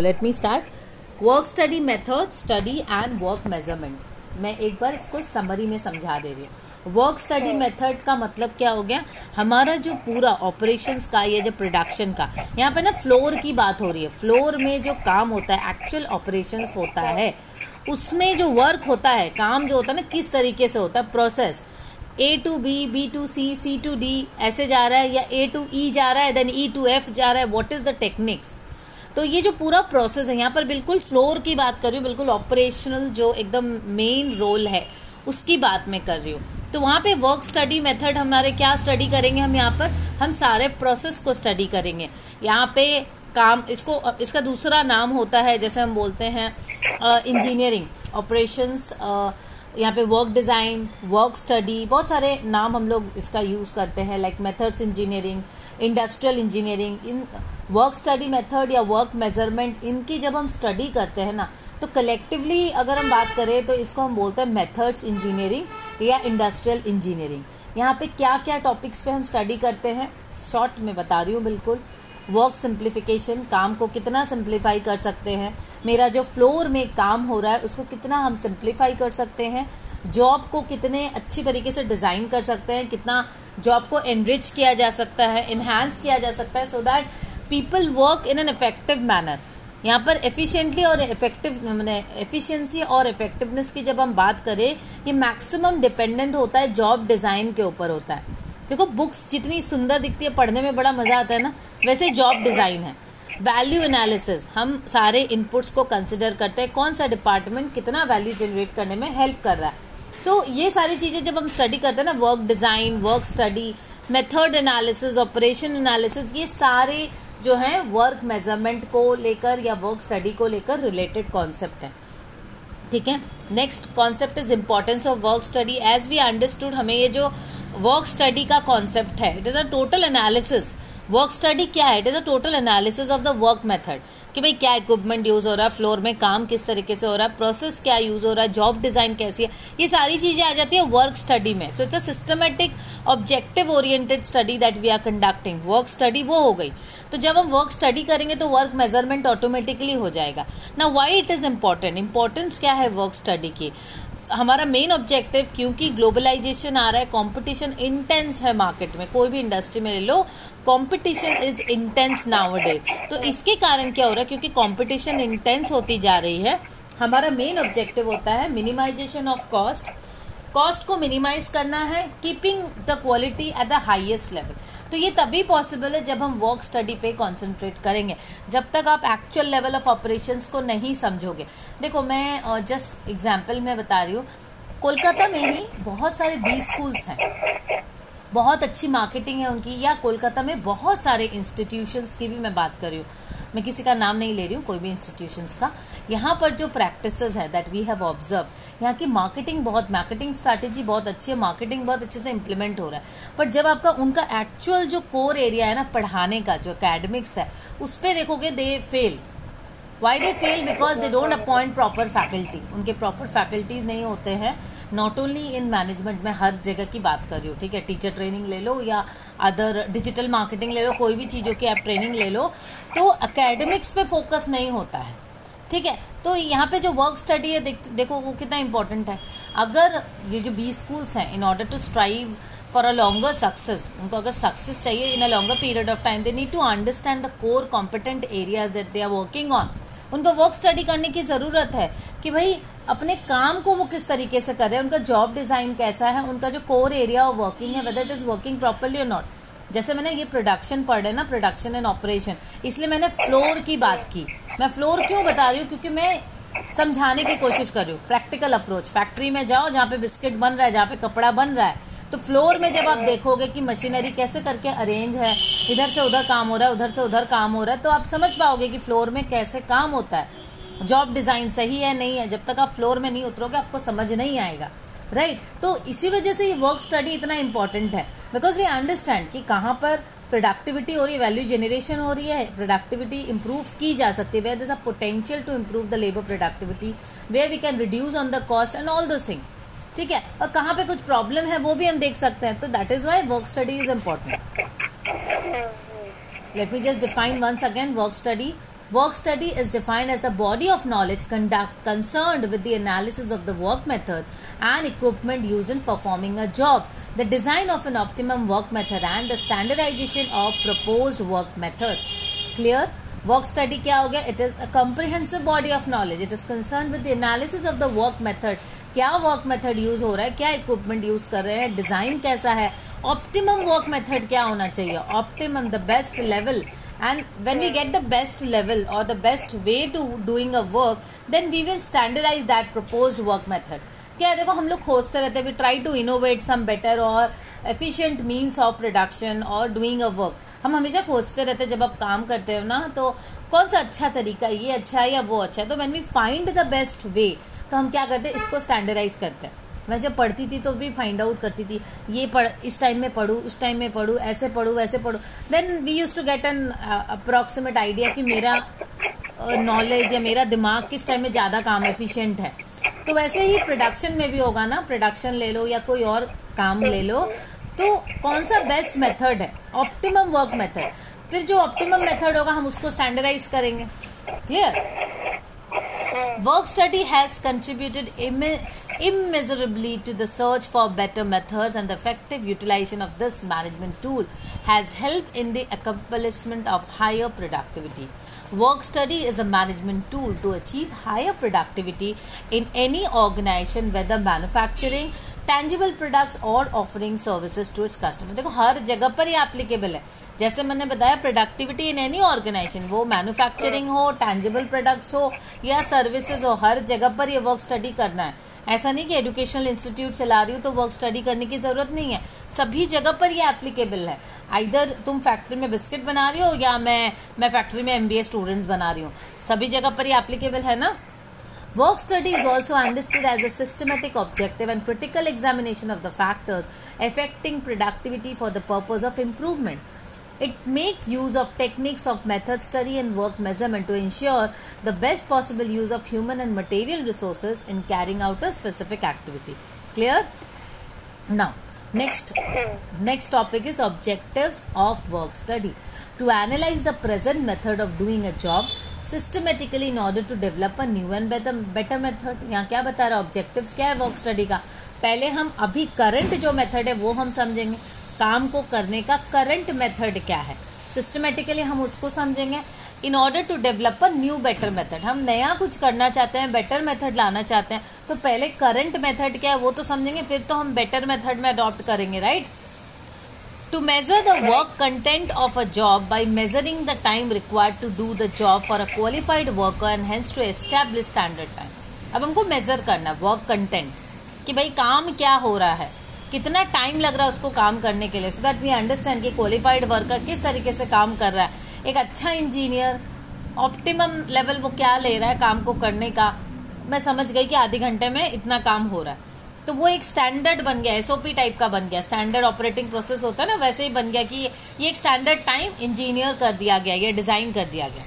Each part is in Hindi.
Let me start work study method study and work measurement मैं एक बार इसको समरी में समझा दे रही हूँ। वर्क स्टडी मेथड का मतलब क्या हो गया? हमारा जो पूरा ऑपरेशंस का ये जो प्रोडक्शन का यहाँ पे ना फ्लोर की बात हो रही है। फ्लोर में जो काम होता है एक्चुअल ऑपरेशंस होता है उसमें जो वर्क होता है काम जो होता है ना किस तरीके से होता है? Process A to B B to C C to D ऐसे जा रहा है या ए टू ई जा रहा है देन ई टू एफ़ जा रहा है? व्हाट इज़ द टेक्निक्स तो ये जो पूरा प्रोसेस है, यहाँ पर बिल्कुल फ्लोर की बात कर रही हूँ, बिल्कुल ऑपरेशनल जो एकदम मेन रोल है, उसकी बात मैं कर रही हूँ। तो वहाँ पे वर्क स्टडी मेथड हमारे क्या स्टडी करेंगे हम यहाँ पर? हम सारे प्रोसेस को स्टडी करेंगे। यहाँ पे काम, इसको, इसका दूसरा नाम होता है, जैसे हम बोलते हैं इंजीनियरिंग ऑपरेशंस यहाँ पे वर्क डिज़ाइन वर्क स्टडी बहुत सारे नाम हम लोग इसका यूज़ करते हैं like methods engineering industrial engineering इन वर्क स्टडी मेथड या वर्क मेज़रमेंट इनकी जब हम स्टडी करते हैं ना तो कलेक्टिवली अगर हम बात करें तो इसको हम बोलते हैं मेथड्स इंजीनियरिंग या इंडस्ट्रियल इंजीनियरिंग यहाँ पे क्या क्या टॉपिक्स पे हम स्टडी करते हैं? शॉर्ट में बता रही हूँ बिल्कुल. वर्क सिंप्लीफिकेशन काम को कितना सिंप्लीफाई कर सकते हैं? मेरा जो फ्लोर में काम हो रहा है, उसको कितना हम सिंप्लीफाई कर सकते हैं? जॉब को कितने अच्छी तरीके से डिज़ाइन कर सकते हैं, कितना जॉब को एनरिच किया जा सकता है इन्हांस किया जा सकता है so that people work in an effective manner यहाँ पर एफिशिएंटली और इफ़ेक्टिव मैंने एफिशिएंसी और इफेक्टिवनेस की जब हम बात करें, ये मैक्सिमम डिपेंडेंट होता है जॉब डिज़ाइन के ऊपर होता है। देखो बुक्स जितनी सुंदर दिखती है, पढ़ने में बड़ा मज़ा आता है ना, वैसे जॉब डिज़ाइन है। वैल्यू एनालिसिस हम सारे इनपुट्स को कंसिडर करते हैं, कौन सा डिपार्टमेंट कितना वैल्यू जनरेट करने में हेल्प कर रहा है। तो ये सारी चीज़ें जब हम स्टडी करते हैं ना work design work study method analysis operation analysis ये सारे जो हैं वर्क मेज़रमेंट को लेकर या वर्क स्टडी को लेकर रिलेटेड कॉन्सेप्ट है। ठीक है? Next concept is importance of work study as we understood हमें ये जो वर्क स्टडी का कॉन्सेप्ट है it is a total analysis work study क्या है? It is a total analysis of the work method कि भाई क्या इक्विपमेंट यूज़ हो रहा है? फ्लोर में काम किस तरीके से हो रहा है? प्रोसेस क्या यूज़ हो रहा है? जॉब डिज़ाइन कैसी है? ये सारी चीज़ें आ जाती है वर्क स्टडी में. So it's a systematic objective oriented study that we are conducting work study वो हो गई. तो जब हम वर्क स्टडी करेंगे तो वर्क मेज़रमेंट ऑटोमेटिकली हो जाएगा. ना why it is important importance क्या है वर्क स्टडी की? हमारा मेन ऑब्जेक्टिव क्योंकि ग्लोबलाइजेशन आ रहा है कंपटीशन इंटेंस है मार्केट में, कोई भी इंडस्ट्री में ले लो competition is intense nowadays तो इसके कारण क्या हो रहा है? क्योंकि कंपटीशन इंटेंस होती जा रही है, हमारा मेन ऑब्जेक्टिव होता है मिनिमाइजेशन ऑफ़ कॉस्ट कॉस्ट को मिनिमाइज करना है keeping the quality at the highest level तो ये तभी पॉसिबल है जब हम वर्क स्टडी पे कॉन्सेंट्रेट करेंगे, जब तक आप एक्चुअल लेवल ऑफ़ ऑपरेशन को नहीं समझोगे। देखो, मैं जस्ट एग्ज़ाम्पल में बता रही हूँ। कोलकाता में ही बहुत सारे बी स्कूल्स हैं। बहुत अच्छी मार्केटिंग है उनकी, या कोलकाता में बहुत सारे इंस्टीट्यूशंस की भी मैं बात कर रही हूँ। मैं किसी का नाम नहीं ले रही हूँ, कोई भी इंस्टीट्यूशंस का। यहाँ पर जो प्रैक्टिस है दैट वी हैव ऑब्ज़र्व यहाँ की मार्केटिंग बहुत मार्केटिंग स्ट्रैटेजी बहुत अच्छी है मार्केटिंग बहुत अच्छे से इंप्लीमेंट हो रहा है। बट जब आपका उनका एक्चुअल जो कोर एरिया है ना, पढ़ाने का, जो अकेडमिक्स है, उस पर देखोगे they fail why they fail because they don't appoint proper faculty उनके प्रॉपर फैकल्टीज नहीं होते हैं। नॉट ओनली इन मैनेजमेंट में हर जगह की बात कर रही हूँ ठीक है? टीचर ट्रेनिंग ले लो या अदर डिजिटल मार्केटिंग ले लो कोई भी चीज़ों की आप ट्रेनिंग ले लो तो अकेडमिक्स पे फोकस नहीं होता है ठीक है? तो यहाँ पे जो वर्क स्टडी है देख, देखो वो कितना इंपॉर्टेंट है। अगर ये जो बी स्कूल्स हैं in order to strive for a longer success उनको अगर सक्सेस चाहिए in a longer period of time they need to understand the core competent areas that they are working on उनको वर्क स्टडी करने की ज़रूरत है कि भाई, अपने काम को वो किस तरीके से कर रहे हैं, उनका जॉब डिज़ाइन कैसा है, उनका जो कोर एरिया ऑफ़ वर्किंग है whether it is working properly और नॉट जैसे मैंने ये प्रोडक्शन पढ़े ना प्रोडक्शन एंड ऑपरेशन इसलिए मैंने फ्लोर की बात की। मैं फ्लोर क्यों बता रही हूँ? क्योंकि मैं समझाने की कोशिश कर रही हूँ। प्रैक्टिकल अप्रोच फैक्ट्री में जाओ जहाँ पे बिस्किट बन रहा है, जहाँ पे कपड़ा बन रहा है। तो फ्लोर में जब आप देखोगे कि मशीनरी कैसे करके अरेंज है, इधर से उधर काम हो रहा है, उधर से उधर काम हो रहा है तो आप समझ पाओगे कि फ्लोर में कैसे काम होता है जॉब डिज़ाइन सही है, नहीं है, जब तक आप फ्लोर में नहीं उतरोगे, आपको समझ नहीं आएगा राइट right? तो इसी वजह से ये वर्क स्टडी इतना इंपॉर्टेंट है बिकॉज़ वी अंडरस्टैंड कि कहाँ पर प्रोडक्टिविटी हो रही है वैल्यू जनरेशन हो रही है प्रोडक्टिविटी इंप्रूव की जा सकती है where this a potential to improve the labour productivity where we can reduce on the cost and all those thing ठीक है? और कहाँ पे कुछ प्रॉब्लम है वो भी हम देख सकते हैं। तो that is why work study is important let me just define once again work study work study is defined as the body of knowledge concern with the analysis of the work method and equipment use in performing a job the design of an optimum work method and the standardisation of propose work method clear work study क्या हो गया? It is a comprehensive body of knowledge it is concern with the analysis of the work method क्या वर्क मेथड यूज़ हो रहा है, क्या इक्विपमेंट यूज़ कर रहे हैं डिज़ाइन कैसा है? ऑप्टिमम वर्क मेथड क्या होना चाहिए? Optimum the best level and when we get the best level or the best way to doing a work, then we will standardize that proposed work method. क्या है देखो, हम लोग खोजते रहते हैं we try to innovate some better और एफिशिएंट मीन्स ऑफ़ प्रोडक्शन और डूइंग अ वर्क हम हमेशा खोजते रहते हैं, जब आप काम करते हो ना तो कौन सा अच्छा तरीका, ये अच्छा है या वो अच्छा है? तो when we find the best way तो हम क्या करते हैं? इसको स्टैंडर्डाइज करते हैं। मैं जब पढ़ती थी तो भी फाइंड आउट करती थी ये पढ़ इस टाइम में पढ़ूँ उस टाइम में पढ़ूँ ऐसे पढ़ूँ वैसे पढ़ूँ। Then we use to get an approximate idea कि मेरा नॉलेज uh, या मेरा दिमाग किस टाइम में ज़्यादा काम एफिशिएंट है। तो वैसे ही प्रोडक्शन में भी होगा ना प्रोडक्शन ले लो या कोई और काम ले लो तो कौन सा बेस्ट मेथड है? ऑप्टिमम वर्क मेथड फिर जो ऑप्टिमम मेथड होगा हम उसको स्टैंडर्डाइज करेंगे। Clear Work study has contributed immeasurably to the search for better methods and the effective utilization of this management tool has helped in the accomplishment of higher productivity. Work study is a management tool to achieve higher productivity in any organization, whether manufacturing, tangible products or offering services to its customer. देखो हर जगह पर ये एप्लीकेबल है जैसे मैंने बताया प्रोडक्टिविटी इन एनी ऑर्गेनाइजेशन वो मैन्युफैक्चरिंग हो टैंजिबल प्रोडक्ट्स हो या सर्विसेज़ हो हर जगह पर ये वर्क स्टडी करना है। ऐसा नहीं कि एजुकेशनल इंस्टीट्यूट चला रही हूँ तो वर्क स्टडी करने की ज़रूरत नहीं है। सभी जगह पर ये एप्लीकेबल है। आइधर तुम फैक्ट्री में बिस्किट बना रही हो या मैं मैं फैक्ट्री में एम स्टूडेंट्स बना रही हूँ। सभी जगह पर ये एप्लीकेबल है ना? Work study is also understood as a systematic, objective, and critical examination of the factors affecting productivity for the purpose of improvement. It make use of techniques of method study and work measurement to ensure the best possible use of human and material resources in carrying out a specific activity. Clear? Now, next next topic is objectives of work study. To analyze the present method of doing a job in order to develop a new and better better method. यहाँ क्या बता रहा है ऑब्जेक्टिव्स क्या है वर्क स्टडी का पहले हम अभी करंट जो मेथड है वो हम समझेंगे काम को करने का करंट मेथड क्या है? सिस्टमेटिकली हम उसको समझेंगे। In order to develop a new better method हम नया कुछ करना चाहते हैं बेटर मेथड लाना चाहते हैं तो पहले करंट मेथड क्या है वो तो समझेंगे, फिर तो हम बेटर मेथड में अडॉप्ट करेंगे right to measure the work content of a job by measuring the time required to do the job for a qualified worker and to establish standard time अब हमको मेजर करना वर्क कंटेंट कि भाई काम क्या हो रहा है। कितना टाइम लग रहा है उसको काम करने के लिए? सो दैट वी अंडरस्टैंड कि क्वालिफाइड वर्कर किस तरीके से काम कर रहा है। एक अच्छा इंजीनियर ऑप्टिमम लेवल वो क्या ले रहा है काम को करने का? मैं समझ गई कि आधे घंटे में इतना काम हो रहा है। तो वो एक स्टैंडर्ड बन गया एसओपी टाइप का बन गया। स्टैंडर्ड ऑपरेटिंग प्रोसेस होता है ना, वैसे ही बन गया कि ये एक स्टैंडर्ड टाइम इंजीनियर कर दिया गया, ये डिज़ाइन कर दिया गया।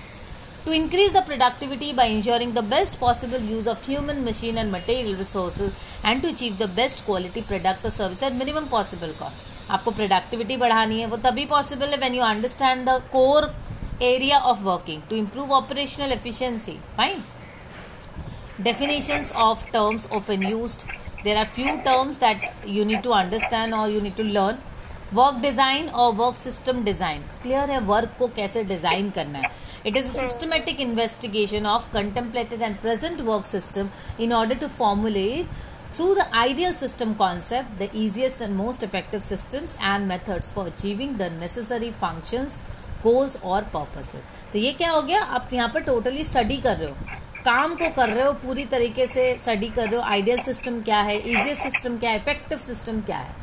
to increase the productivity by ensuring the best possible use of human, machine, and material resources and to achieve the best quality product or service at minimum possible cost. आपको प्रोडक्टिविटी बढ़ानी है वो तभी पॉसिबल है when you understand the core area of working to improve operational efficiency fine definitions of terms often used there are few terms that you need to understand or you need to learn work design or work system design clear है work को कैसे design करना है It is a systematic investigation of contemplated and present work system in order to formulate through the ideal system concept the easiest and most effective systems and methods for achieving the necessary functions goals और purposes तो ये क्या हो गया आप यहाँ पर टोटली स्टडी कर रहे हो काम को कर रहे हो पूरी तरीके से स्टडी कर रहे हो आइडियल सिस्टम क्या है इजिएस्ट सिस्टम क्या है इफ़ेक्टिव सिस्टम क्या है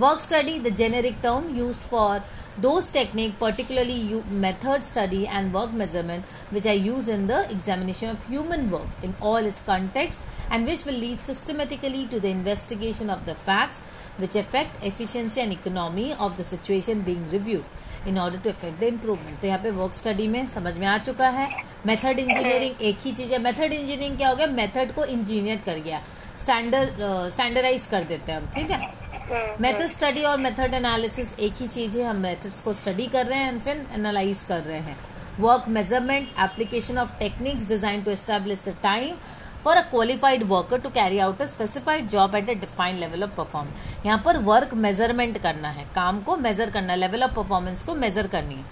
work study the generic term used for those technique particularly you, method study and work measurement which are used in the examination of human work in all its contexts and which will lead systematically to the investigation of the facts which affect efficiency and economy of the situation being reviewed in order to affect the improvement तो यहाँ पे वर्क स्टडी में समझ में आ चुका है मेथड इंजीनियरिंग एक ही चीज़ है मेथड इंजीनियरिंग क्या हो गया मेथड को इंजीनियर कर गया स्टैंडर्ड स्टैंडर्डाइज कर देते हैं हम ठीक है हाँ। मेथड स्टडी और मेथड एनालिसिस एक ही चीज़ है, हम मेथड्स को स्टडी कर रहे हैं एंड फिर एनालाइज कर रहे हैं। Work measurement application of techniques design to establish the time for a qualified worker to carry out a specified job at a defined level of perform यहाँ पर वर्क मेज़रमेंट करना है, काम को मेजर करना लेवल ऑफ़ परफॉर्मेंस को मेजर करनी है।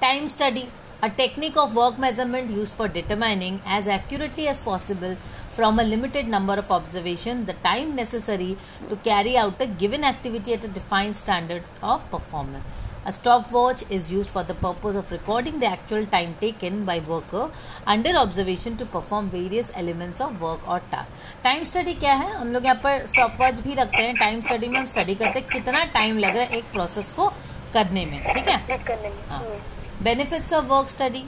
Time study a technique of work measurement use for determining as accurately as possible from a limited number of observations the time necessary to carry out a given activity at a defined standard of performance a stopwatch is used for the purpose of recording the actual time taken by worker under observation to perform various elements of work or task. Time study क्या है हम लोग यहाँ पर स्टॉप वॉच भी रखते हैं टाइम स्टडी में हम स्टडी करते हैं कितना टाइम लग रहा है एक प्रोसेस को करने में ठीक है हाँ benefits of work study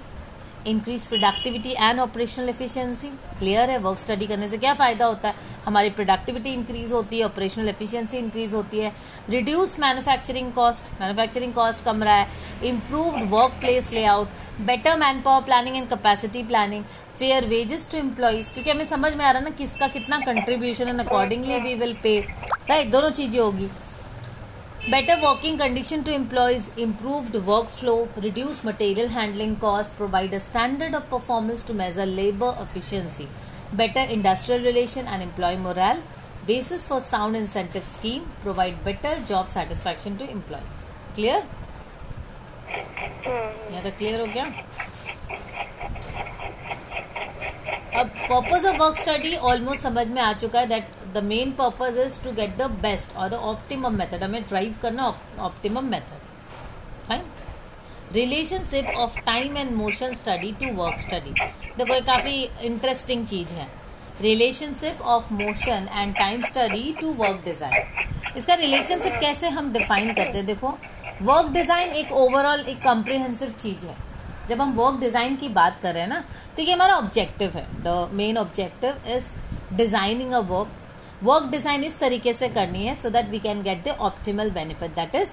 increase productivity and operational efficiency clear है? वर्क स्टडी करने से क्या फ़ायदा होता है? हमारी प्रोडक्टिविटी इंक्रीज होती है ऑपरेशनल एफिशिएंसी इंक्रीज होती है. Reduce manufacturing cost manufacturing cost कम रहा है. Improved workplace layout better manpower planning and capacity planning fair wages to employees क्योंकि हमें समझ में आ रहा है ना किसका कितना contribution and accordingly we will pay right दोनों चीज़ें होगी. Better working condition to employees improved work flow reduce material handling cost provide a standard of performance to measure labour efficiency better industrial relation and employee morale basis for sound incentive scheme provide better job satisfaction to employee clear यहाँ तक क्लियर हो गया अब purpose of work study almost समझ में आ चुका है that the main purpose is to get the best और द ऑप्टिमम मेथड हमें ड्राइव करना optimum method fine relationship of time and motion study to work study देखो, ये काफ़ी इंटरेस्टिंग चीज़ है. Relationship of motion and time study to work design इसका रिलेशनशिप कैसे हम डिफाइन करते हैं? देखो वर्क डिज़ाइन एक ओवरऑल एक कॉम्प्रिहेंसिव चीज़ है. जब हम वर्क डिज़ाइन की बात कर रहे हैं ना तो ये हमारा ऑब्जेक्टिव है. The main objective is designing a work work design इस तरीके से करनी है so that we can get the optimal benefit that is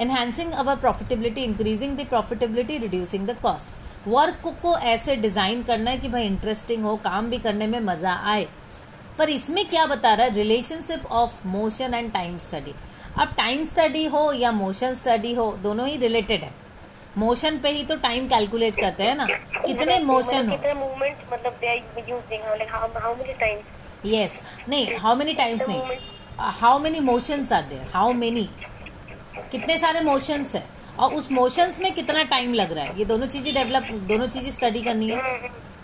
enhancing our profitability increasing the profitability reducing the cost work को ऐसे डिज़ाइन करना है कि भाई इंटरेस्टिंग हो काम भी करने में मज़ा आए। पर इसमें क्या बता रहा है? Relationship of motion and time study अब टाइम स्टडी हो या मोशन स्टडी हो दोनों ही रिलेटेड है। मोशन पे ही तो टाइम कैलकुलेट करते हैं ना। कितने मोशन हो? यस नहीं हाउ मेनी टाइम्स नहीं? How many motions are there how many कितने सारे मोशंस है? और उस मोशंस में कितना टाइम लग रहा है? ये दोनों चीज़ें डेवलप दोनों चीज़ें स्टडी करनी है।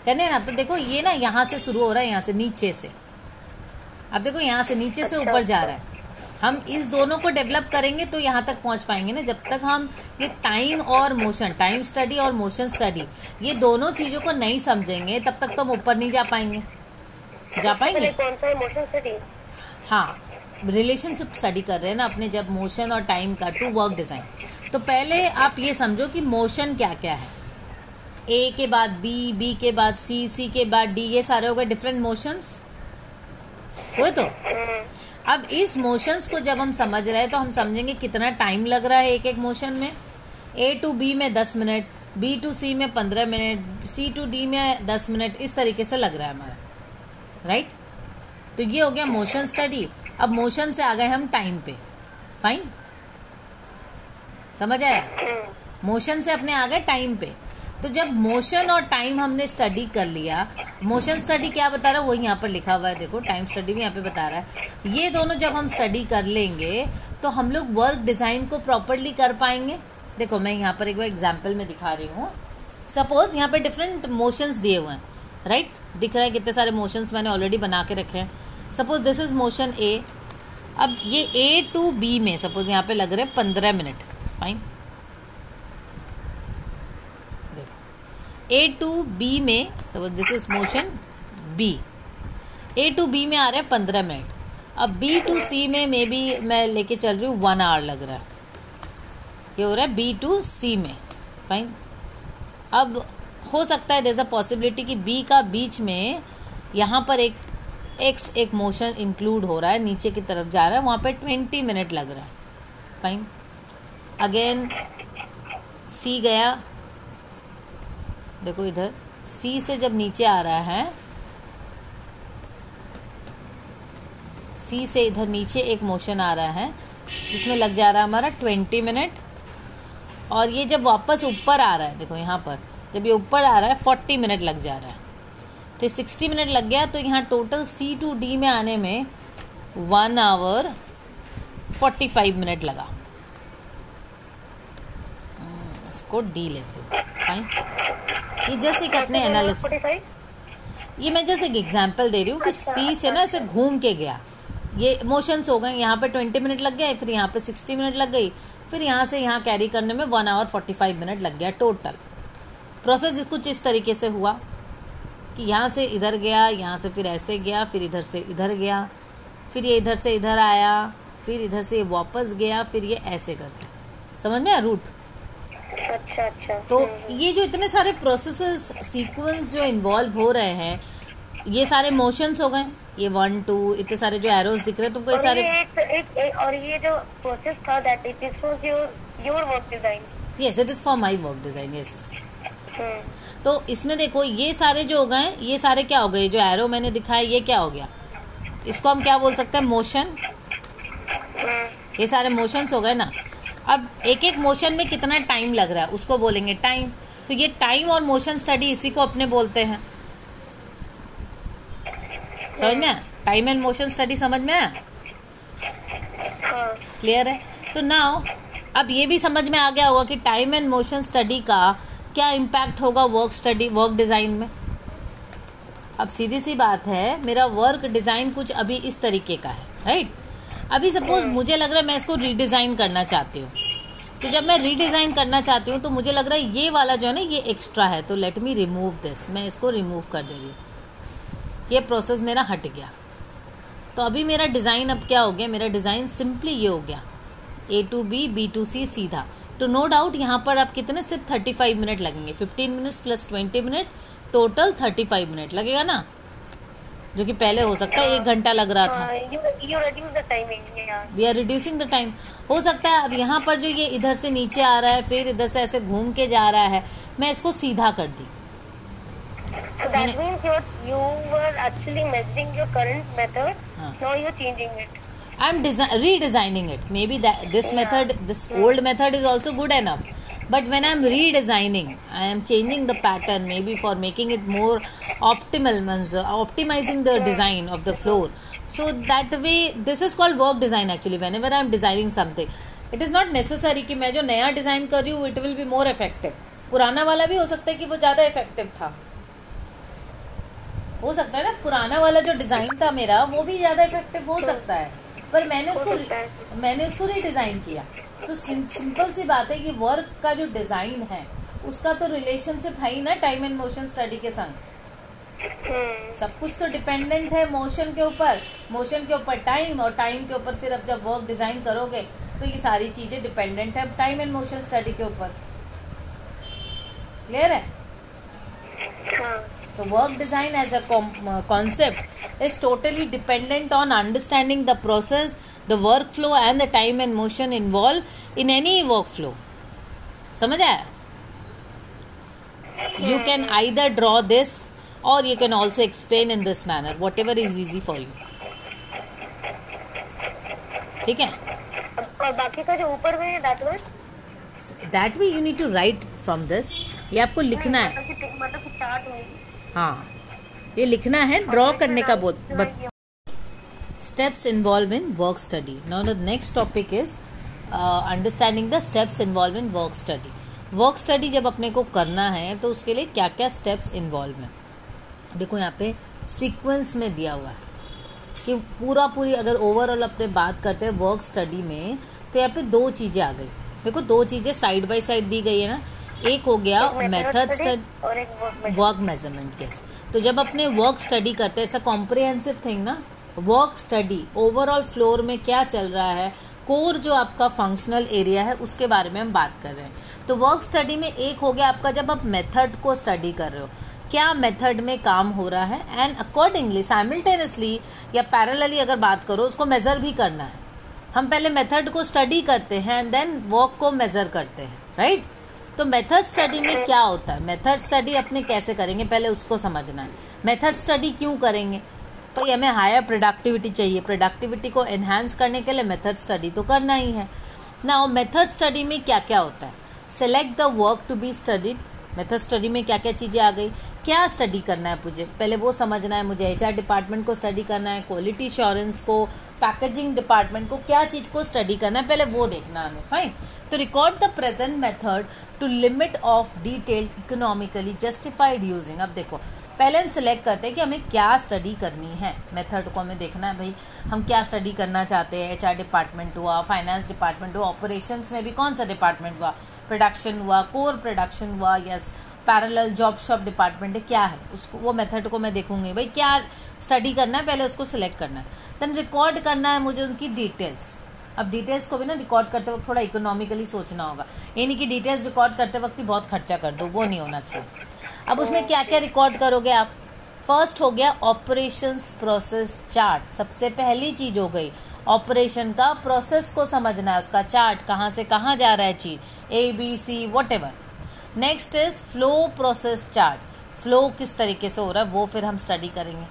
करने ना? तो देखो ये ना यहाँ से शुरू हो रहा है यहाँ से नीचे से। अब देखो यहाँ से नीचे से ऊपर जा रहा है। हम इस दोनों को डेवलप करेंगे तो यहाँ तक पहुँच पाएँगे ना? जब तक हम ये टाइम और मोशन टाइम स्टडी और मोशन स्टडी ये दोनों चीज़ों को नहीं समझेंगे तब तक तो हम ऊपर नहीं जा पाएँगे। जा पाएँगे? कौन सा इमोशन स्टडी हाँ रिलेशनशिप स्टडी कर रहे हैं ना अपने जब मोशन और टाइम का टू वर्क डिज़ाइन तो पहले आप ये समझो कि मोशन क्या क्या है। ए के बाद बी बी के बाद सी सी के बाद डी ये सारे हो गए डिफरेंट मोशंस हुए तो? अब इस मोशंस को जब हम समझ रहे हैं तो हम समझेंगे कितना टाइम लग रहा है एक एक मोशन में। ए टू बी में दस मिनट बी टू सी में पंद्रह मिनट सी टू डी में दस मिनट इस तरीके से लग रहा है हमारा। राइट? तो ये हो गया मोशन स्टडी अब मोशन से आ गए हम टाइम पे। फाइन समझ आया? मोशन से अपने आ गए टाइम पे। तो जब मोशन और टाइम हमने स्टडी कर लिया मोशन स्टडी क्या बता रहा है? वो यहाँ पर लिखा हुआ है, देखो टाइम स्टडी भी यहाँ पे बता रहा है। ये दोनों जब हम स्टडी कर लेंगे तो हम लोग वर्क डिज़ाइन को प्रॉपरली कर पाएँगे। देखो, मैं यहाँ पर एक बार एग्ज़ाम्पल में दिखा रही हूँ। सपोज़ यहाँ पे डिफरेंट मोशंस दिए हुए हैं। Right right? दिख रहा है कितने सारे मोशंस मैंने ऑलरेडी बना के रखे हैं। Suppose this is motion A अब ये ए टू बी में सपोज़ यहाँ पे लग रहे हैं पंद्रह minute. Fine A to B में suppose this is motion B A to B में आ रहे हैं पंद्रह मिनट। अब बी टू सी में मे बी मैं लेके चल रही हूँ वन आवर लग रहा है। ये हो रहा है बी टू सी में। फाइन अब हो सकता है देर अ पॉसिबिलिटी कि बी का बीच में यहाँ पर एक एक्स एक मोशन इंक्लूड हो रहा है, नीचे की तरफ़ जा रहा है, वहाँ पे ट्वेंटी मिनट लग रहा है। फाइन अगेन सी गया। देखो इधर सी से जब नीचे आ रहा है सी से इधर नीचे एक मोशन आ रहा है, जिसमें लग जा रहा है हमारा ट्वेंटी मिनट और ये जब वापस ऊपर आ रहा है, देखो यहाँ पर जब ये ऊपर आ रहा है फोर्टी मिनट लग जा रहा है। तो सिक्सटी मिनट लग गया तो यहाँ टोटल सी टू डी में आने में one hour forty five minute लगा। हम्म, इसको डी लेते हो। फाइन ये जस्ट एक अपने एनालिसिस ये मैं जस्ट एक एग्जांपल दे रही हूँ कि सी अच्छा, से ना ऐसे अच्छा। घूम के गया। ये मोशंस हो गए यहाँ पे ट्वेंटी मिनट लग गए फिर यहाँ पे सिक्सटी मिनट लग गई फिर यहाँ से यहाँ कैरी करने में one hour forty five minute लग गया टोटल प्रोसेस कुछ इस तरीके से हुआ कि यहाँ से इधर गया यहाँ से फिर ऐसे गया फिर इधर से इधर गया फिर ये इधर से इधर आया फिर इधर से वापस गया फिर ये ऐसे करके। समझ में रूट? अच्छा अच्छा। तो हम्म। ये जो इतने सारे प्रोसेस सीक्वेंस जो इन्वॉल्व हो रहे हैं ये सारे मोशंस हो गए? ये वन टू इतने सारे जो एरोज दिख रहे हैं तुमको ये सारे एक, एक, एक, और ये जो प्रोसेस था that it is for your work design yes it is for my work design yes तो इसमें देखो ये सारे जो हो गए ये सारे क्या हो गए? जो एरो मैंने दिखाया ये क्या हो गया? इसको हम क्या बोल सकते हैं? मोशन ये सारे मोशंस हो गए ना? अब एक एक मोशन में कितना टाइम लग रहा है उसको बोलेंगे टाइम तो ये टाइम और मोशन स्टडी इसी को अपने बोलते हैं। समझ में? टाइम एंड मोशन स्टडी समझ में आया? क्लियर है? तो नाउ अब ये भी समझ में आ गया होगा कि टाइम एंड मोशन स्टडी का क्या इम्पैक्ट होगा वर्क स्टडी वर्क डिज़ाइन में? अब सीधी सी बात है मेरा वर्क डिज़ाइन कुछ अभी इस तरीके का है राइट अभी सपोज़ मुझे लग रहा है मैं इसको रीडिजाइन करना चाहती हूँ। तो जब मैं रीडिजाइन करना चाहती हूँ तो मुझे लग रहा है ये वाला जो है ना ये एक्स्ट्रा है। तो लेट मी रिमूव दिस मैं इसको रिमूव कर दे रही हूँ। ये प्रोसेस मेरा हट गया। तो अभी मेरा डिज़ाइन अब क्या हो गया? मेरा डिज़ाइन सिंपली ये हो गया। A to B B to C सीधा। तो नो डाउट यहाँ पर आप कितने सिर्फ़ थर्टी फाइव मिनट लगेंगे fifteen minutes plus twenty minute total thirty five minute लगेगा ना जो कि पहले हो सकता है एक घंटा लग रहा था we are reducing the time हो सकता है अब यहाँ पर जो ये इधर से नीचे आ रहा है फिर इधर से ऐसे घूम के जा रहा है मैं इसको सीधा कर दी So that means you're, you were actually measuring your current method. Huh. Now you're changing it. I am redesigning it maybe this method this old method is also good enough but when I am redesigning I am changing the pattern maybe for making it more optimal mean optimising the design of the floor so that way this is called work design actually whenever I am designing something it is not necessary कि मैं जो नया डिज़ाइन कर रही हूँ it will be more effective पुराना वाला भी हो सकता है कि वो ज़्यादा इफ़ेक्टिव था। हो सकता है ना? पुराना वाला जो डिज़ाइन था मेरा वो भी ज़्यादा इफ़ेक्टिव हो तो सकता है। पर मैंने उसको मैंने उसको रीडिजाइन किया। तो सिंपल सी बात है कि वर्क का जो डिज़ाइन है उसका तो रिलेशनशिप है ही ना टाइम एंड मोशन स्टडी के संग। सब कुछ तो डिपेंडेंट है मोशन के ऊपर। मोशन के ऊपर टाइम और टाइम के ऊपर फिर अब जब वर्क डिज़ाइन करोगे तो ये सारी चीज़ें डिपेंडेंट है टाइम एंड मोशन स्टडी के ऊपर। क्लियर है? हाँ। The work design as a uh, concept is totally dependent on understanding the process, the workflow, and the time and motion involved in any workflow. समझ आया You can either draw this or you can also explain in this manner, whatever is easy for you. ठीक है और बाकी का जो ऊपर में है that way that way you need to write from this ये आपको लिखना है मतलब हाँ। ये लिखना है ड्रॉ करने का बहुत steps involve in work study now the next topic is understanding the steps involve in work study work study जब अपने को करना है तो उसके लिए क्या क्या स्टेप्स इन्वॉल्व हैं? देखो यहाँ पे सीक्वेंस में दिया हुआ है कि पूरा पूरी अगर ओवरऑल अपने बात करते हैं वर्क स्टडी में तो यहाँ पे दो चीज़ें आ गई। देखो दो चीज़ें साइड बाय साइड दी गई है ना। एक हो गया method study work measurement yes तो जब अपने वर्क स्टडी करते हैं ऐसा कॉम्प्रिहेंसिव थिंग ना वर्क स्टडी ओवरऑल फ्लोर में क्या चल रहा है कोर जो आपका फंक्शनल एरिया है उसके बारे में हम बात कर रहे हैं। तो वर्क स्टडी में एक हो गया आपका जब आप मेथड को स्टडी कर रहे हो। क्या मेथड में काम हो रहा है? एंड अकॉर्डिंगली साइमल्टेनियसली या पैरेलली अगर बात करो उसको मेजर भी करना है। हम पहले मेथड को स्टडी करते हैं एंड देन वर्क को मेजर करते हैं राइट right? तो मेथड स्टडी में क्या होता है? मेथड स्टडी अपने कैसे करेंगे? पहले उसको समझना है। मेथड स्टडी क्यों करेंगे? भाई हमें हायर प्रोडक्टिविटी चाहिए। प्रोडक्टिविटी को एनहेंस करने के लिए मेथड स्टडी तो करना ही है। ना मेथड स्टडी में क्या क्या होता है? Select the work to be studied method study में क्या क्या चीज़ें आ गई। क्या स्टडी करना है मुझे? पहले वो समझना है, मुझे एचआर डिपार्टमेंट को स्टडी करना है क्वालिटी इंश्योरेंस को पैकेजिंग डिपार्टमेंट को, क्या चीज़ को स्टडी करना है, पहले वो देखना है हमें फाइन तो record the present method to limit of detailed economically justified using अब देखो, पहले हम सिलेक्ट करते हैं कि हमें क्या स्टडी करनी है। मेथड को हमें देखना है, भाई, हम क्या स्टडी करना चाहते हैं? एचआर डिपार्टमेंट हुआ फाइनेंस डिपार्टमेंट हुआ ऑपरेशंस में भी कौन सा डिपार्टमेंट हुआ? प्रोडक्शन हुआ कोर प्रोडक्शन हुआ yes parallel job shop department क्या है उसको, वो मेथड को मैं देखूँगी। भाई, क्या स्टडी करना है, पहले उसको सिलेक्ट करना है। देन रिकॉर्ड करना है मुझे उनकी डिटेल्स अब डिटेल्स को भी ना रिकॉर्ड करते वक्त थोड़ा इकोनॉमिकली सोचना होगा। यानी कि डिटेल्स रिकॉर्ड करते वक्त ही बहुत खर्चा कर दो, वो नहीं होना चाहिए। अब उसमें क्या क्या रिकॉर्ड करोगे आप? फ़र्स्ट हो गया ऑपरेशंस प्रोसेस चार्ट सबसे पहली चीज़ हो गई ऑपरेशन का प्रोसेस को समझना है, उसका चार्ट, कहाँ से कहाँ जा रहा है चीज़ A B C what next is flow process chart flow किस तरीके से हो रहा है, वो फिर हम स्टडी करेंगे।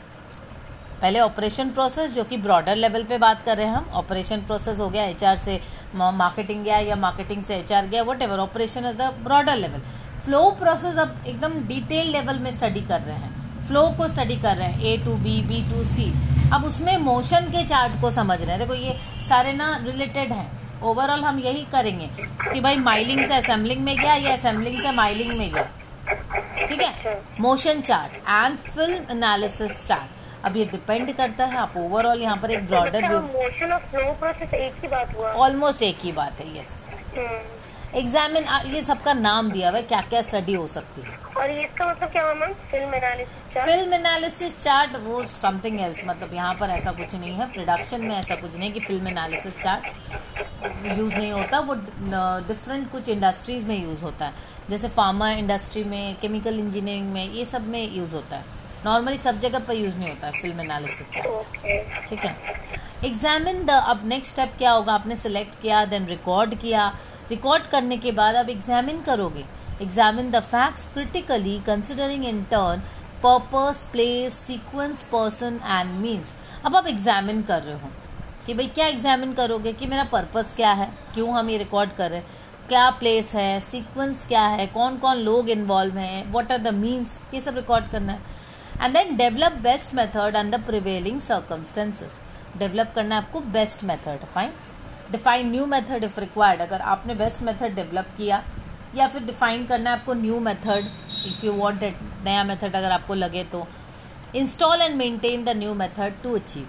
पहले ऑपरेशन प्रोसेस जो कि ब्रॉडर लेवल पे बात कर रहे हैं हम ऑपरेशन प्रोसेस हो गया एचआर से मार्केटिंग गया या मार्केटिंग से एचआर गया whatever operation is the broader level flow process अब एकदम डिटेल लेवल में स्टडी कर रहे हैं। फ्लो को स्टडी कर रहे हैं A to B B to C अब उसमें मोशन के चार्ट को समझ रहे हैं। देखो ये सारे ना रिलेटेड हैं। ओवरऑल हम यही करेंगे कि भाई माइलिंग से असेंबलिंग में गया या असेंबलिंग से माइलिंग में गया। ठीक है? Motion chart and film analysis chart अब ये डिपेंड करता है। आप ओवरऑल यहाँ पर एक ब्रॉडर मोशन और फ्लो प्रोसेस एक ही बात हुआ। ऑलमोस्ट एक ही बात है यस एग्जामिन ये सबका नाम दिया हुआ है क्या क्या स्टडी हो सकती है? और इसका मतलब क्या हुआ film analysis chart film analysis chart वो समथिंग एल्स मतलब यहाँ पर ऐसा कुछ नहीं है। प्रोडक्शन में ऐसा कुछ नहीं कि फ़िल्म एनालिसिस चार्ट यूज़ नहीं होता वो डिफरेंट कुछ इंडस्ट्रीज़ में यूज़ होता है। जैसे फार्मा इंडस्ट्री में केमिकल इंजीनियरिंग में ये सब में यूज़ होता है। नॉर्मली सब जगह पर यूज़ नहीं होता है फ़िल्म एनालिसिस चार्ट ठीक है? एग्जामिन द अब नेक्स्ट स्टेप क्या होगा? आपने सेलेक्ट किया देन रिकॉर्ड किया। रिकॉर्ड करने के बाद आप एग्जामिन करोगे। Examine the facts critically considering in turn purpose place sequence person and means अब आप एग्जामिन कर रहे हो कि भाई क्या एग्जामिन करोगे कि मेरा पर्पस क्या है? क्यों हम ये रिकॉर्ड कर रहे हैं? क्या प्लेस है? सीक्वेंस क्या है? कौन कौन लोग इन्वॉल्व हैं? व्हाट आर द मीन्स ये सब रिकॉर्ड करना है। And then develop best method under prevailing circumstances develop करना है आपको best method fine define new method if required अगर आपने बेस्ट मेथड डेवलप किया, या फिर डिफाइन करना है आपको new method if you want it नया मेथड अगर आपको लगे तो। Install and maintain the new method to achieve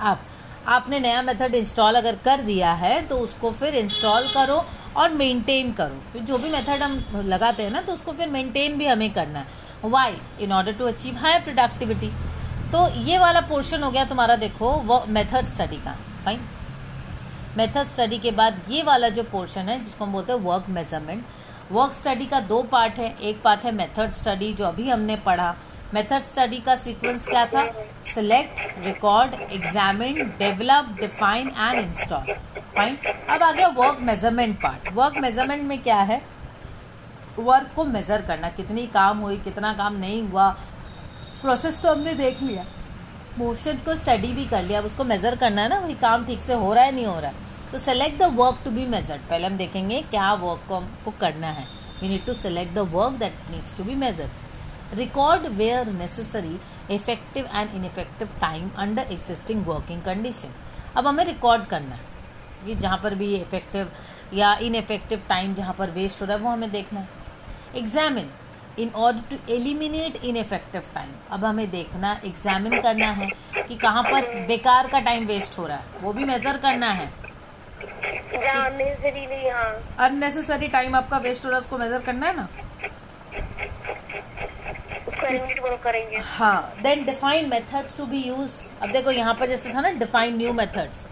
आप आपने नया मेथड इंस्टॉल अगर कर दिया है तो उसको फिर इंस्टॉल करो और मेंटेन करो। जो भी मेथड हम लगाते हैं ना तो उसको फिर मेंटेन भी हमें करना है। Why in order to achieve high productivity तो ये वाला पोर्शन हो गया तुम्हारा, देखो, वो मेथड स्टडी का। फाइन मेथड स्टडी के बाद ये वाला जो पोर्शन है, जिसको हम बोलते हैं वर्क मेज़रमेंट, वर्क स्टडी का दो पार्ट है। एक पार्ट है मेथड स्टडी, जो अभी हमने पढ़ा। मेथड स्टडी का सीक्वेंस क्या था? Select record examine develop define and install fine अब आ गया work measurement part work measurement में क्या है? वर्क को मेजर करना। कितनी काम हुई, कितना काम नहीं हुआ। प्रोसेस तो हमने देख लिया। मोशन को स्टडी भी कर लिया। अब उसको मेजर करना है ना वही काम ठीक से हो रहा है, नहीं हो रहा है? तो select the work to be measured पहले हम देखेंगे क्या वर्क को हमको करना है. We need to select the work that needs to be measured record where necessary effective and ineffective time under existing working condition अब हमें रिकॉर्ड करना है. ये जहाँ पर भी इफ़ेक्टिव या इनफेक्टिव टाइम जहाँ पर वेस्ट हो रहा है, वो हमें देखना है. Examine in order to eliminate ineffective time अब हमें देखना एग्जामिन करना है कि कहाँ पर बेकार का टाइम वेस्ट हो रहा है. वो भी मेजर करना है. अननेसेसरी टाइम आपका वेस्ट हो। रहा है उसको मेजर करना है ना? करेंगे हाँ then define methods to be use अब देखो यहाँ पर जैसे था ना डिफाइन न्यू मेथड्स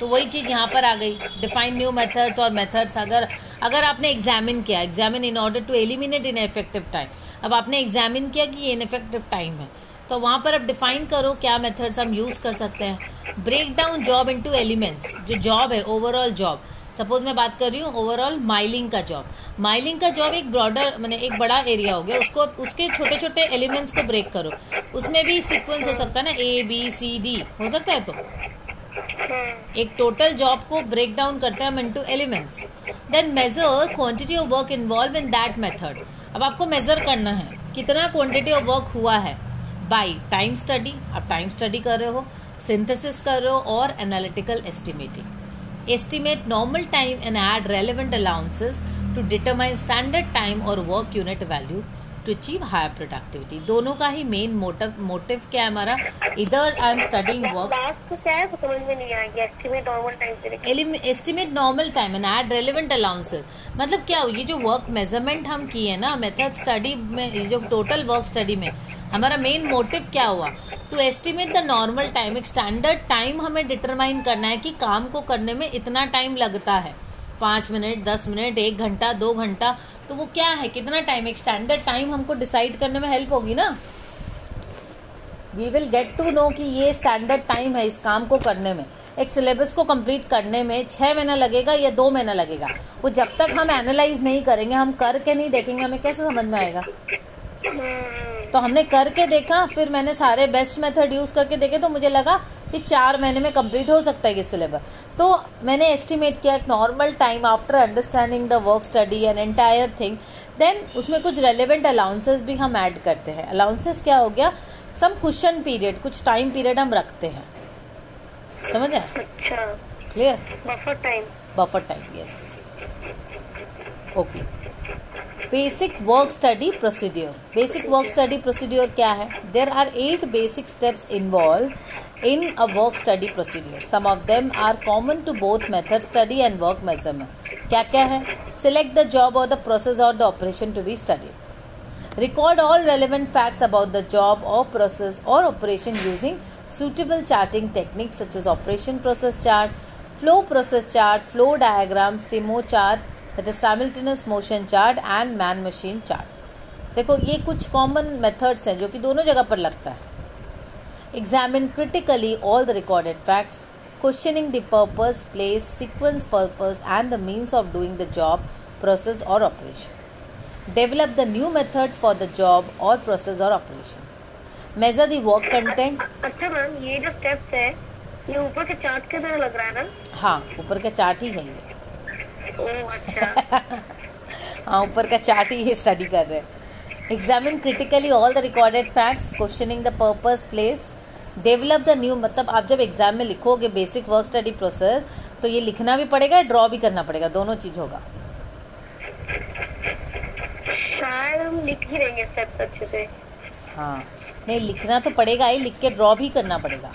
तो वही चीज़ यहाँ पर आ गई। डिफाइन न्यू मेथड्स और मेथड्स अगर अगर आपने एग्जामिन किया examine in order to eliminate ineffective time अब आपने एग्जामिन किया कि ये इनफेक्टिव टाइम है। तो वहाँ पर अब डिफाइन करो क्या मेथड्स हम यूज़ कर सकते हैं। Break down job into elements जो जॉब है ओवरऑल जॉब सपोज़ मैं बात कर रही हूँ ओवरऑल माइलिंग का जॉब माइलिंग का जॉब एक ब्रॉडर मैंने एक बड़ा एरिया हो गया, उसको, उसके छोटे छोटे एलिमेंट्स को ब्रेक करो. उसमें भी सीक्वेंस हो सकता है ना ए बी सी डी हो सकता है तो? एक टोटल जॉब को ब्रेक डाउन करते हैं हम into elements then measure quantity of work involve in that method अब आपको मेजर करना है, कितना क्वांटिटी ऑफ़ वर्क हुआ है? बाई टाइम स्टडी आप टाइम स्टडी कर रहे हो सिंथेसिस कर और analytical estimating estimate normal time and add relevant allowances to determine standard time और work unit value to achieve higher productivity दोनों का ही मेन मोटिव मोटिव क्या है हमारा? इधर I am studying work estimate normal time and add relevant allowances मतलब क्या हो ये जो वर्क मेज़रमेंट हम किए ना मेथड स्टडी में ये जो टोटल वर्क स्टडी में हमारा मेन मोटिव क्या हुआ? To estimate the normal time एक स्टैंडर्ड टाइम हमें डिटरमाइन करना है कि काम को करने में इतना टाइम लगता है। पाँच मिनट, दस मिनट, एक घंटा, दो घंटा तो वो क्या है? कितना टाइम एक स्टैंडर्ड टाइम हमको डिसाइड करने में हेल्प होगी ना? We will get to know कि ये स्टैंडर्ड टाइम है इस काम को करने में। एक सिलेबस को कंप्लीट करने में छः महीना लगेगा या दो महीना लगेगा? वो जब तक हम एनालाइज नहीं करेंगे, हम करके नहीं देखेंगे, हमें कैसे समझ में आएगा? तो हमने करके देखा फिर मैंने सारे बेस्ट मेथड यूज़ करके देखे तो मुझे लगा कि चार महीने में कंप्लीट हो सकता है ये सिलेबस तो मैंने एस्टिमेट किया एक normal time after understanding the work study and entire thing then उसमें कुछ रेलिवेंट अलाउंसेस भी हम ऐड करते हैं. अलाउंसेस क्या हो गया? सम क्वेश्चन पीरियड कुछ टाइम पीरियड हम रखते हैं. समझ आए clear buffer time buffer time yes okay basic work study procedure basic work study procedure क्या है? There are eight basic steps involve in a work study procedure some of them are common to both method study and work measurement क्या क्या है? सिलेक्ट द जॉब और द प्रोसेस और the operation to be study record all relevant facts about the job और प्रोसेस और operation using suitable charting techniques such as operation process chart flow process chart flow diagram simo chart the simultaneous motion chart and man machine chart देखो ये कुछ कॉमन मेथड्स हैं जो कि दोनों जगह पर लगता है। Examine critically all the recorded facts questioning the purpose place sequence purpose and the means of doing the job process और operation develop the new method for the job और प्रोसेस और operation measure the work content अच्छा मैम ये जो स्टेप्स है ये ऊपर के चार्ट के तरह लग रहा है ना? हाँ ऊपर के चार्ट ही है ये। हाँ ऊपर का चार्ट ही स्टडी कर रहे हैं। Examine critically all the recorded facts questioning the purpose place develop the new मतलब आप जब एग्ज़ाम में लिखोगे बेसिक वर्क स्टडी प्रोसेस तो ये लिखना भी पड़ेगा ड्रॉ भी करना पड़ेगा दोनों चीज़ होगा। शायद हम लिख ही देंगे स्टेप्स अच्छे से। हाँ नहीं लिखना तो पड़ेगा ही लिख के ड्रॉ भी करना पड़ेगा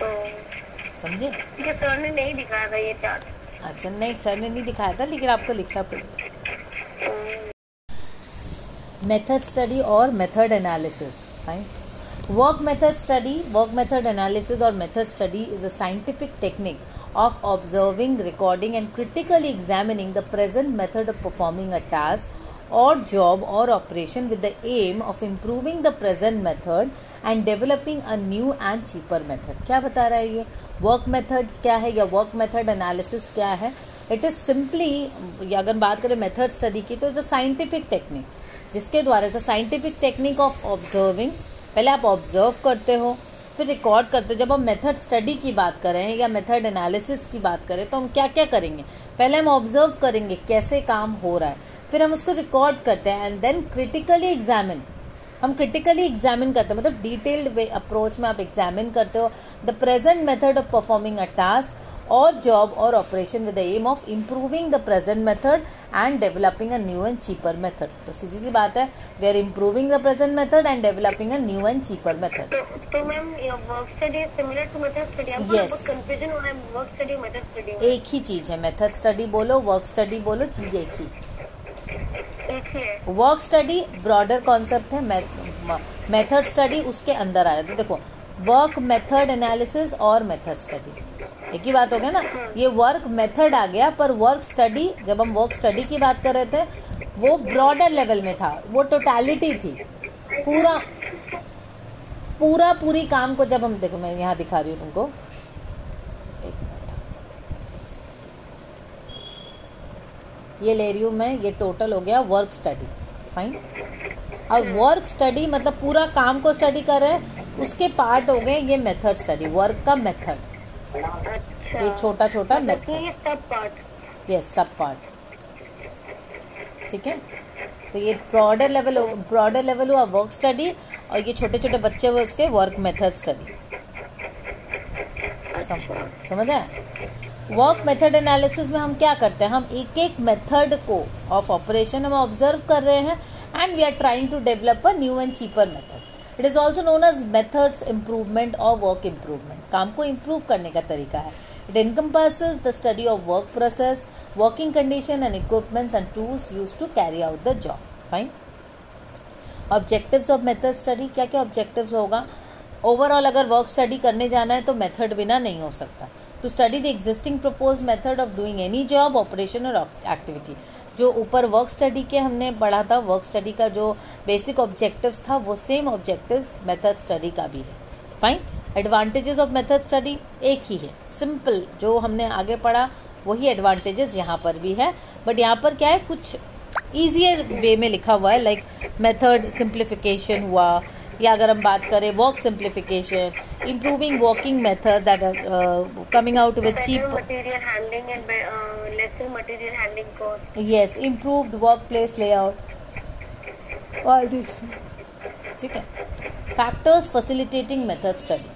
तो समझे? तो सर ने नहीं दिखाया था ये अच्छा नहीं नहीं था लेकिन आपको लिखना पड़ेगा। मेथड स्टडी और method analysis work method study work method analysis और method study is a scientific technique of observing recording and critically examining the present method of performing a task or job or operation with the aim of improving the present method and developing a new and cheaper method. क्या बता रहा है ये? वर्क मेथड्स क्या है या वर्क मेथड एनालिसिस क्या है? इट इज़ सिंपली अगर बात करें मेथड स्टडी की तो इट्स अ साइंटिफिक टेक्निक जिसके द्वारा it's scientific technique of observing पहले आप ऑब्ज़र्व करते हो, फिर रिकॉर्ड करते हो। जब हम मेथड स्टडी की बात करें या मेथड एनालिसिस की बात करें तो हम क्या क्या करेंगे? पहले हम ऑब्ज़र्व करेंगे कैसे काम हो रहा है। फिर हम उसको रिकॉर्ड करते हैं एंड देन क्रिटिकली एग्जामिन हम क्रिटिकली एग्जामिन करते हैं मतलब डिटेल्ड वे अप्रोच में आप एग्जामिन करते हो the present method of performing a task और जॉब और operation with the aim of improving the present method and developing a new and cheaper method. तो सीधी सी बात है we are improving the present method and developing a new and cheaper method. तो तो ma'am work study similar to method study आपको कंफ्यूजन हो रहा है वर्क स्टडी मेथड स्टडी एक ही चीज़ है मेथड स्टडी बोलो वर्क स्टडी बोलो चीज़ एक ही। वर्क स्टडी ब्रॉडर कॉन्सेप्ट है मेथड स्टडी उसके अंदर आ जाती है देखो वर्क मेथड एनालिसिस और मेथड स्टडी एक ही बात हो गया ना? ये वर्क मेथड आ गया, पर वर्क स्टडी जब हम वर्क स्टडी की बात कर रहे थे, वो ब्रॉडर लेवल में था। वो टोटलिटी थी। पूरा पूरा पूरी काम को जब हम देखो, मैं यहाँ दिखा रही हूँ तुमको एक मिनट ये ले रही हूँ मैं ये टोटल हो गया वर्क स्टडी फाइन अब वर्क स्टडी मतलब पूरा काम को स्टडी कर रहे हैं उसके पार्ट हो गए ये मेथड स्टडी वर्क का मेथड अच्छा। ये छोटा छोटा मतलब मेथड ये सब पार्ट यस सब पार्ट ठीक है? तो ये ब्रॉडर लेवल ब्रॉडर लेवल हुआ वर्क स्टडी और ये छोटे छोटे बच्चे हुए उसके वर्क मेथड स्टडी समझ आए वर्क मेथड एनालिसिस में हम क्या करते हैं? हम एक एक मेथड को ऑफ़ ऑपरेशन हम ऑब्ज़र्व कर रहे हैं and we are trying to develop a new and cheaper method it is also known as methods improvement और वर्क इम्प्रूवमेंट काम को इम्प्रूव करने का तरीका है. It encompasses the study of work process working condition and equipments and tools use to carry out the job fine objectives of method study क्या क्या ऑब्जेक्टिव्स होगा? ओवरऑल अगर वर्क स्टडी करने जाना है तो मेथड बिना नहीं हो सकता. To study the existing propose method of doing any job operation और एक्टिविटी जो ऊपर वर्क स्टडी के हमने पढ़ा था वर्क स्टडी का जो बेसिक ऑब्जेक्टिव्स था, वो सेम ऑब्जेक्टिव्स मेथड स्टडी का भी है। Fine advantages of method study एक ही है। सिंपल जो हमने आगे पढ़ा, वही एडवांटेजेस यहाँ पर भी है। बट यहाँ पर क्या है? कुछ ईजियर वे में लिखा हुआ है लाइक मेथड सिंप्लीफिकेशन हुआ या अगर हम बात करें work simplification improving working method that coming out with cheap material handling and lesser material handling cost yes improved workplace layout. All this. ठीक है. फैक्टर्स फैसिलिटेटिंग मेथड स्टडी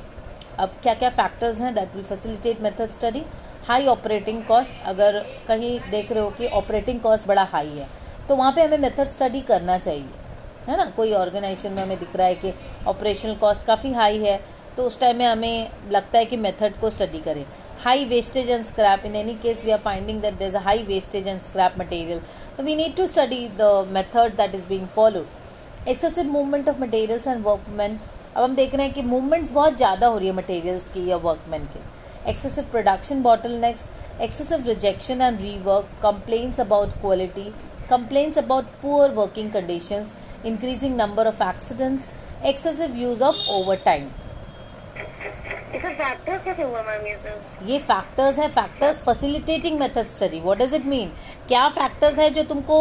अब क्या क्या फैक्टर्स हैं that will facilitate method study high operating cost अगर कहीं देख रहे हो कि ऑपरेटिंग कॉस्ट बड़ा हाई है तो वहाँ पे हमें मेथड स्टडी करना चाहिए। है ना? कोई ऑर्गेनाइजेशन में हमें दिख रहा है कि ऑपरेशनल कॉस्ट काफ़ी हाई है तो उस टाइम में हमें लगता है कि मेथड को स्टडी करें। High wastage and scrap in any case we are finding that there is a high wastage and scrap material तो we need to study the method that is being followed excessive movement of materials and workman अब हम देख रहे हैं कि मूवमेंट्स बहुत ज़्यादा हो रही है मटेरियल्स की या वर्कमैन के। Excessive production bottlenecks excessive rejection and rework complaints about quality complaints about poor working conditions increasing number of accidents excessive use of overtime. ये फैक्टर्स है factors facilitating method study what does it mean क्या फैक्टर्स है जो तुमको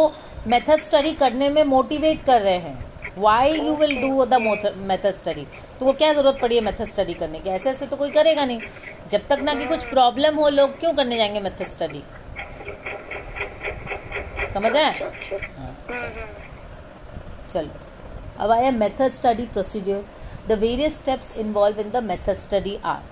मेथड स्टडी करने में मोटिवेट कर रहे हैं? Why you will do the method study तुमको क्या ज़रूरत पड़ी है मेथड स्टडी करने की? ऐसे ऐसे तो कोई करेगा नहीं। जब तक ना कि कुछ प्रॉब्लम हो लोग क्यों करने जाएँगे मेथड स्टडी समझ आए हाँ, चलो। अब आया method study procedure the various steps involve in the method study are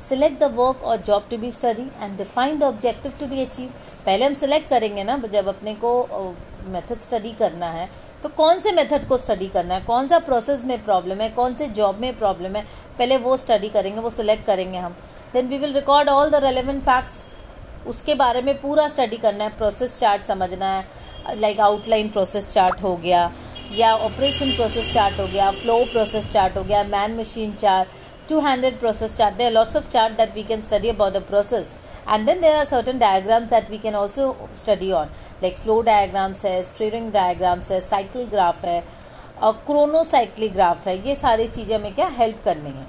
select the work और job to be study and define the objective to be achieve पहले हम सिलेक्ट करेंगे ना, जब अपने को मेथड स्टडी करना है तो कौन से मेथड को स्टडी करना है? कौन सा प्रोसेस में प्रॉब्लम है? कौन से जॉब में प्रॉब्लम है? पहले वो स्टडी करेंगे, वो सिलेक्ट करेंगे हम। Then we will record all the relevant facts उसके बारे में पूरा स्टडी करना है। प्रोसेस चार्ट समझना है। लाइक आउटलाइन प्रोसेस चार्ट हो गया। या ऑपरेशन प्रोसेस चार्ट हो गया फ्लो प्रोसेस चार्ट हो गया man machine chart two hundred process chart there lots of chart that we can study about the process and then there are certain diagrams that we can also study on like flow diagrams है स्ट्रीरिंग डायग्राम्स है साइकिल ग्राफ है क्रोनोसाइक्लिक ग्राफ है, ये सारी चीज़ें हमें क्या हेल्प करनी है।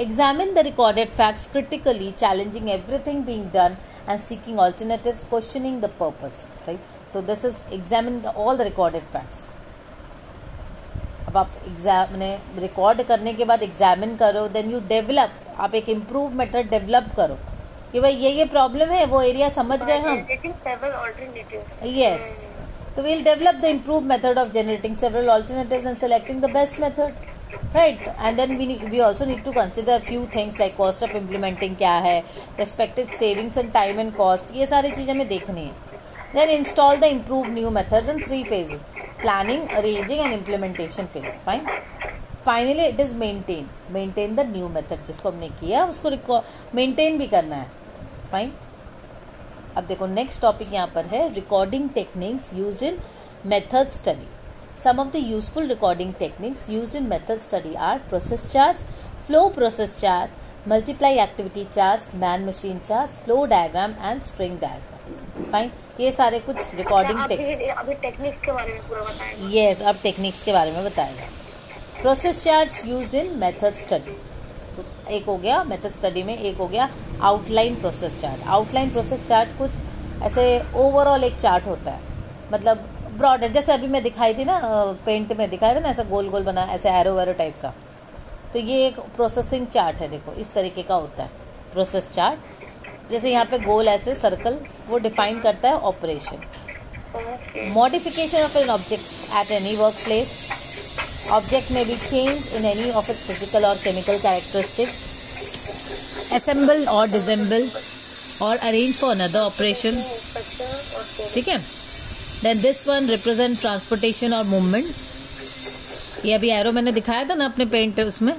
Examine the recorded facts critically challenging everything being done and seeking alternative questioning the purpose right so this is examine all the recorded facts अब आप एग्ज़ाम ने रिकॉर्ड करने के बाद एग्जामिन करो देन यू डेवलप आप एक इम्प्रूव मेथड डेवलप करो कि भाई ये ये प्रॉब्लम है वो एरिया समझ गए हम। यस तो we'll develop the improve method of generating several alternatives and selecting the best method right? And then we we also need to consider a few things like cost of implementing क्या है expected savings and time and cost ये सारी चीज़ें हमें देखनी है। Then install the improved new methods in three phases planning arranging and implementation phase fine finally it is maintain maintain the new method जिसको हमने किया उसको मेंटेन भी करना है फाइन अब देखो नेक्स्ट टॉपिक यहाँ पर है recording techniques use in method study some of the useful recording techniques used in method study are process charts flow process chart multiply activity charts man machine charts flow diagram and string diagram fine. ये सारे कुछ रिकॉर्डिंग अभी टेक्निक्स के बारे में पूरा बताएँगे। यस अब टेक्निक्स के बारे में बताएगा। Process charts used in method study तो एक हो गया मेथड स्टडी में एक हो गया outline process chart outline process chart कुछ ऐसे ओवरऑल एक चार्ट होता है। मतलब ब्रॉडर जैसे अभी मैं दिखाई थी ना पेंट में दिखाया था ना ऐसा गोल गोल बना ऐसे एरो वेरो टाइप का। तो ये एक प्रोसेसिंग चार्ट है देखो इस तरीके का होता है। प्रोसेस चार्ट जैसे यहाँ पे गोल ऐसे सर्कल वो डिफाइन करता है operation modification of an object at any work place object में be change in any of its physical और chemical characteristic assemble or disassemble or arrange for another operation. ठीक है? Then this one represent transportation और मूवमेंट ये अभी एरो मैंने दिखाया था ना अपने पेंट उसमें?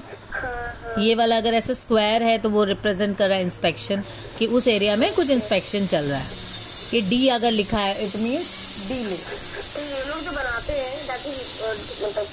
ये वाला अगर ऐसे स्क्वायर है तो वो रिप्रेजेंट कर रहा है इंस्पेक्शन कि उस एरिया में कुछ इंस्पेक्शन चल रहा है। ये डी अगर लिखा है इट मीन्स डी लिख। तो ये लोग जो बनाते हैं ताकि मतलब